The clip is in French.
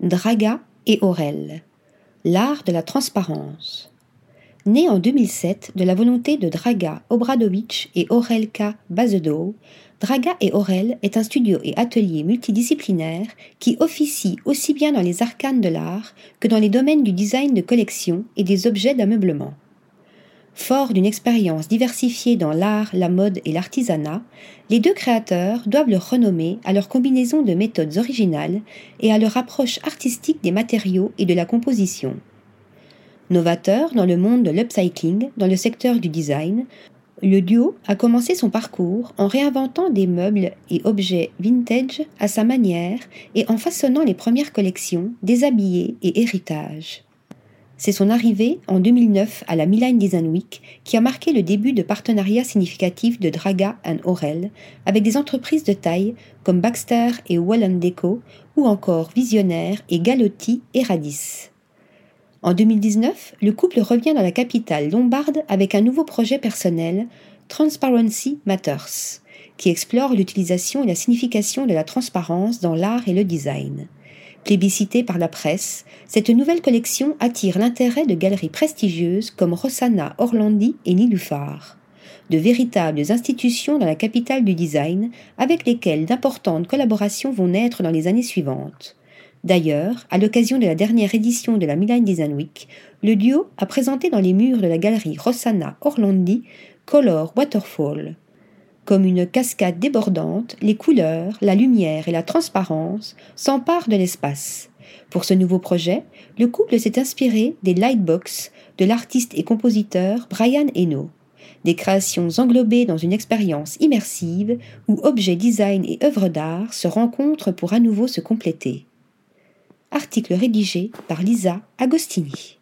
Draga et Aurel, l'art de la transparence. Né en 2007 de la volonté de Draga Obradovic et Aurelka Bazedow, Draga et Aurel est un studio et atelier multidisciplinaire qui officie aussi bien dans les arcanes de l'art que dans les domaines du design de collection et des objets d'ameublement. Fort d'une expérience diversifiée dans l'art, la mode et l'artisanat, les deux créateurs doivent leur renommer à leur combinaison de méthodes originales et à leur approche artistique des matériaux et de la composition. Novateur dans le monde de l'upcycling, dans le secteur du design, le duo a commencé son parcours en réinventant des meubles et objets vintage à sa manière et en façonnant les premières collections, déshabillés et héritages. C'est son arrivée en 2009 à la Milan Design Week qui a marqué le début de partenariats significatifs de Draga and Aurel avec des entreprises de taille comme Baxter et Wallen Deco ou encore Visionnaire et Galotti et Radis. En 2019, le couple revient dans la capitale lombarde avec un nouveau projet personnel, Transparency Matters, qui explore l'utilisation et la signification de la transparence dans l'art et le design. Plébiscitée par la presse, cette nouvelle collection attire l'intérêt de galeries prestigieuses comme Rossana Orlandi et Nilufar, de véritables institutions dans la capitale du design avec lesquelles d'importantes collaborations vont naître dans les années suivantes. D'ailleurs, à l'occasion de la dernière édition de la Milan Design Week, le duo a présenté dans les murs de la galerie Rossana Orlandi Color Waterfall. Comme une cascade débordante, les couleurs, la lumière et la transparence s'emparent de l'espace. Pour ce nouveau projet, le couple s'est inspiré des lightbox de l'artiste et compositeur Brian Eno. Des créations englobées dans une expérience immersive où objets design et œuvres d'art se rencontrent pour à nouveau se compléter. Article rédigé par Lisa Agostini.